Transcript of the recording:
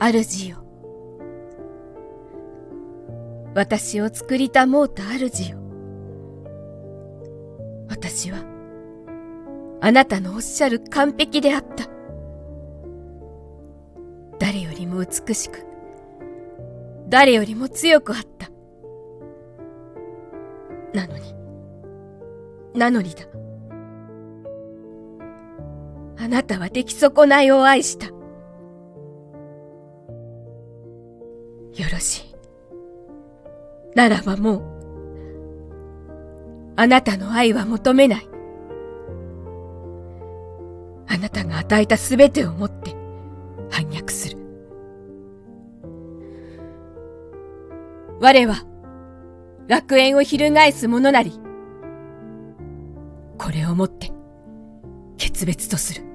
主よ。私を作りたもうた主よ。私は、あなたのおっしゃる完璧であった。誰よりも美しく、誰よりも強くあった。なのに、なのにだ。あなたは出来損ないを愛した。よろしい。ならばもう、あなたの愛は求めない。あなたが与えたすべてをもって反逆する。我は、楽園を翻す者なり、これをもって、決別とする。